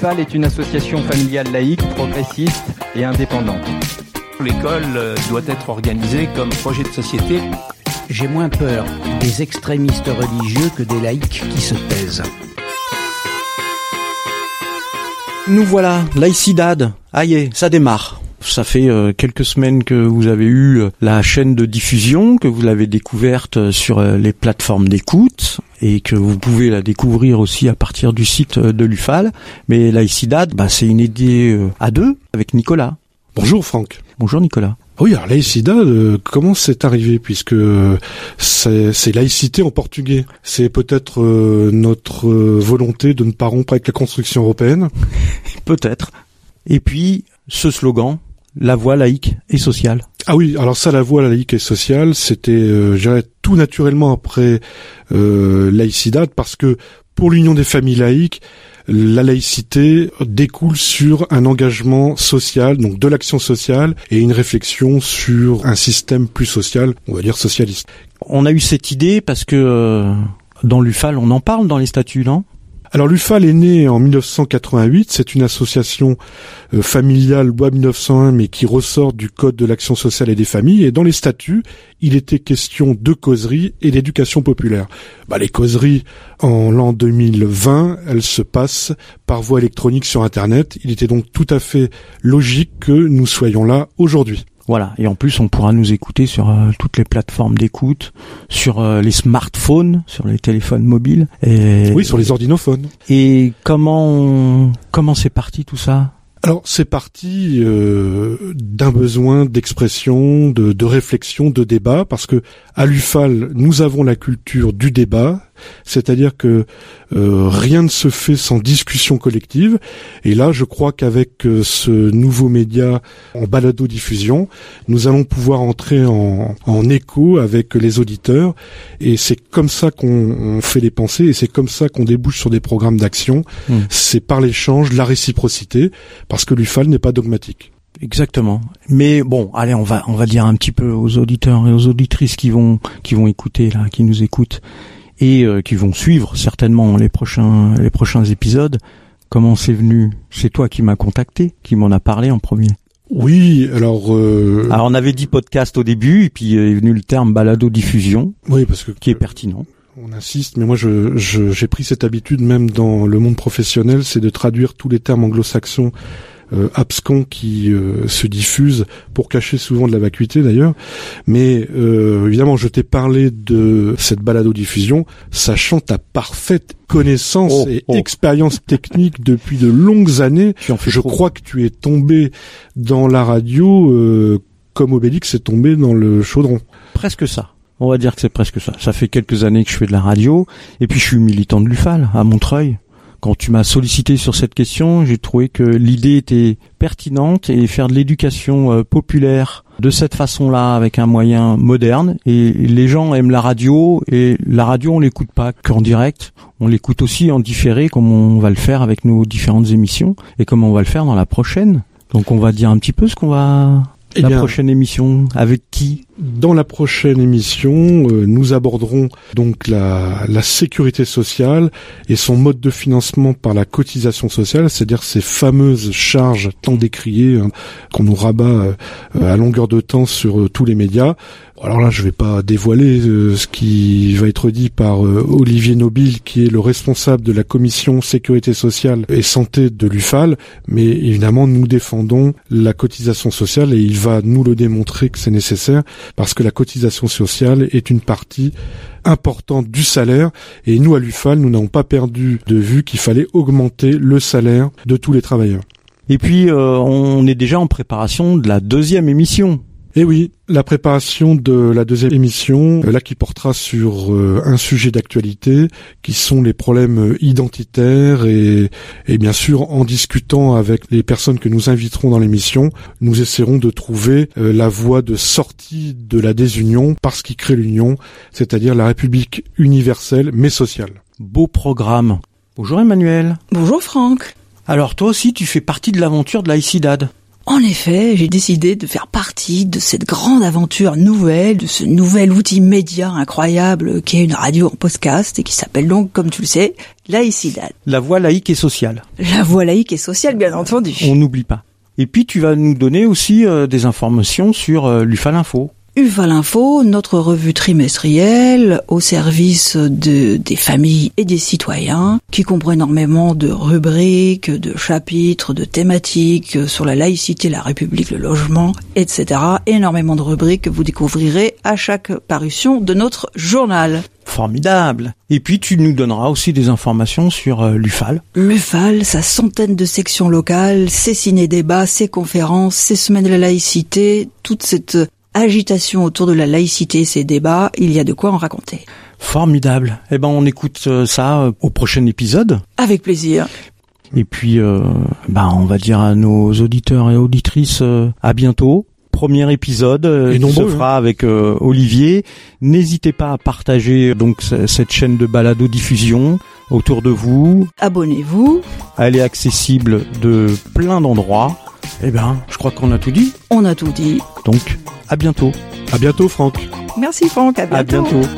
L'UFAL est une association familiale laïque, progressiste et indépendante. L'école euh, doit être organisée comme projet de société. J'ai moins peur des extrémistes religieux que des laïcs qui se taisent. Nous voilà, laïcidad. Aïe, ça démarre. Ça fait euh, quelques semaines que vous avez eu euh, la chaîne de diffusion, que vous l'avez découverte euh, sur les plateformes d'écoute et que vous pouvez la découvrir aussi à partir du site de l'UFAL. Mais laïcidad, bah, c'est une idée à deux avec Nicolas. Bonjour Franck. Bonjour Nicolas. Oui, alors laïcidad, comment c'est arrivé Puisque c'est laïcité en portugais. C'est peut-être notre volonté de ne pas rompre avec la construction européenne Peut-être. Et puis, ce slogan, la voie laïque et sociale. Ah oui, alors ça, la voie laïque et sociale, c'était, euh, tout naturellement après euh, parce que pour l'Union des familles laïques, la laïcité découle sur un engagement social, donc de l'action sociale, et une réflexion sur un système plus social, on va dire socialiste. On a eu cette idée parce que euh, dans l'UFAL, on en parle dans les statuts, non? Alors l'UFAL est né en 1988, c'est une association euh, familiale loi 1901 mais qui ressort du Code de l'action sociale et des familles et dans les statuts, il était question de causerie et d'éducation populaire. Bah, les causeries en l'an 2020, elles se passent par voie électronique sur internet, il était donc tout à fait logique que nous soyons là aujourd'hui. Voilà, et en plus on pourra nous écouter sur euh, toutes les plateformes d'écoute, sur euh, les smartphones, sur les téléphones mobiles. Et, oui, sur les ordinophones. Et comment comment c'est parti tout ça? Alors c'est parti euh, d'un besoin d'expression, de, de, réflexion, de débat, parce que à l'UFAL nous avons la culture du débat, c'est-à-dire que euh, rien ne se fait sans discussion collective. Et là, je crois qu'avec euh, ce nouveau média en balado-diffusion, nous allons pouvoir entrer en, en écho avec les auditeurs. Et c'est comme ça qu'on fait des pensées, et c'est comme ça qu'on débouche sur des programmes d'action. Hmm. C'est par l'échange, la réciprocité, parce que l'UFAL n'est pas dogmatique. Exactement. Mais bon, allez, on va on va dire un petit peu aux auditeurs et aux auditrices qui vont qui vont écouter là, qui nous écoutent et euh, qui vont suivre certainement les prochains les prochains épisodes. Comment c'est venu? C'est toi qui m'as contacté, qui m'en a parlé en premier. Oui, alors. Euh... Alors on avait dit podcast au début, et puis est venu le terme balado diffusion. Oui, parce que qui est pertinent. On insiste, mais moi je j'ai pris cette habitude même dans le monde professionnel, c'est de traduire tous les termes anglo-saxons euh, abscons qui euh, se diffusent pour cacher souvent de la vacuité d'ailleurs. Mais euh, évidemment, je t'ai parlé de cette balado-diffusion, sachant ta parfaite connaissance oh, et oh. expérience technique depuis de longues années. Je crois que tu es tombé dans la radio comme Obélix est tombé dans le chaudron. Presque ça. On va dire que c'est presque ça. Ça fait quelques années que je fais de la radio, et puis je suis militant de l'UFAL à Montreuil quand tu m'as sollicité sur cette question, j'ai trouvé que l'idée était pertinente et faire de l'éducation euh, populaire de cette façon-là avec un moyen moderne. Et les gens aiment la radio et la radio on l'écoute pas qu'en direct, on l'écoute aussi en différé comme on va le faire avec nos différentes émissions et comme on va le faire dans la prochaine. Donc on va dire un petit peu ce qu'on va eh la prochaine émission avec qui? Dans la prochaine émission, euh, nous aborderons donc la, la, sécurité sociale et son mode de financement par la cotisation sociale, c'est-à-dire ces fameuses charges tant décriées hein, qu'on nous rabat euh, à longueur de temps sur euh, tous les médias. Alors là, je vais pas dévoiler ce qui va être dit par Olivier Nobile, qui est le responsable de la commission sécurité sociale et santé de l'UFAL, mais évidemment, nous défendons la cotisation sociale et il va nous le démontrer que c'est nécessaire parce que la cotisation sociale est une partie importante du salaire et nous à l'UFAL nous n'avons pas perdu de vue qu'il fallait augmenter le salaire de tous les travailleurs. Et puis euh, on est déjà en préparation de la deuxième émission. Eh oui, la préparation de la deuxième émission, euh, là qui portera sur euh, un sujet d'actualité, qui sont les problèmes euh, identitaires et, et bien sûr en discutant avec les personnes que nous inviterons dans l'émission, nous essaierons de trouver la voie de sortie de la désunion parce qui crée l'union, c'est-à-dire la République universelle mais sociale. Beau programme. Bonjour Emmanuel. Bonjour Franck. Alors toi aussi tu fais partie de l'aventure de la En effet, j'ai décidé de faire partie de cette grande aventure nouvelle, de ce nouvel outil média incroyable qui est une radio en podcast et qui s'appelle donc, comme tu le sais, Laïcidad. La voie laïque et sociale. La voie laïque et sociale, bien entendu. On n'oublie pas. Et puis tu vas nous donner aussi euh, des informations sur euh, l'UFAL Info. UFAL Info, notre revue trimestrielle au service de, des familles et des citoyens, qui comprend énormément de rubriques, de chapitres, de thématiques sur la laïcité, la République, le logement, etc. Énormément de rubriques que vous découvrirez à chaque parution de notre journal. Formidable. Et puis tu nous donneras aussi des informations sur euh, l'UFAL. L'UFAL, sa centaine de sections locales, ses ciné-débats, ses conférences, ses semaines de la laïcité, toute cette agitation autour de la laïcité, ces débats, il y a de quoi en raconter. Formidable. Eh ben on écoute euh, ça euh, au prochain épisode. Avec plaisir. Et puis euh, ben on va dire à nos auditeurs et auditrices euh, à bientôt. Premier épisode euh, Et qui se nombreux, fera avec euh, Olivier. N'hésitez pas à partager donc cette chaîne de balado diffusion autour de vous. Abonnez-vous. Elle est accessible de plein d'endroits. Eh ben, je crois qu'on a tout dit. On a tout dit. Donc, à bientôt. À bientôt, Franck. Merci Franck, à bientôt. À bientôt.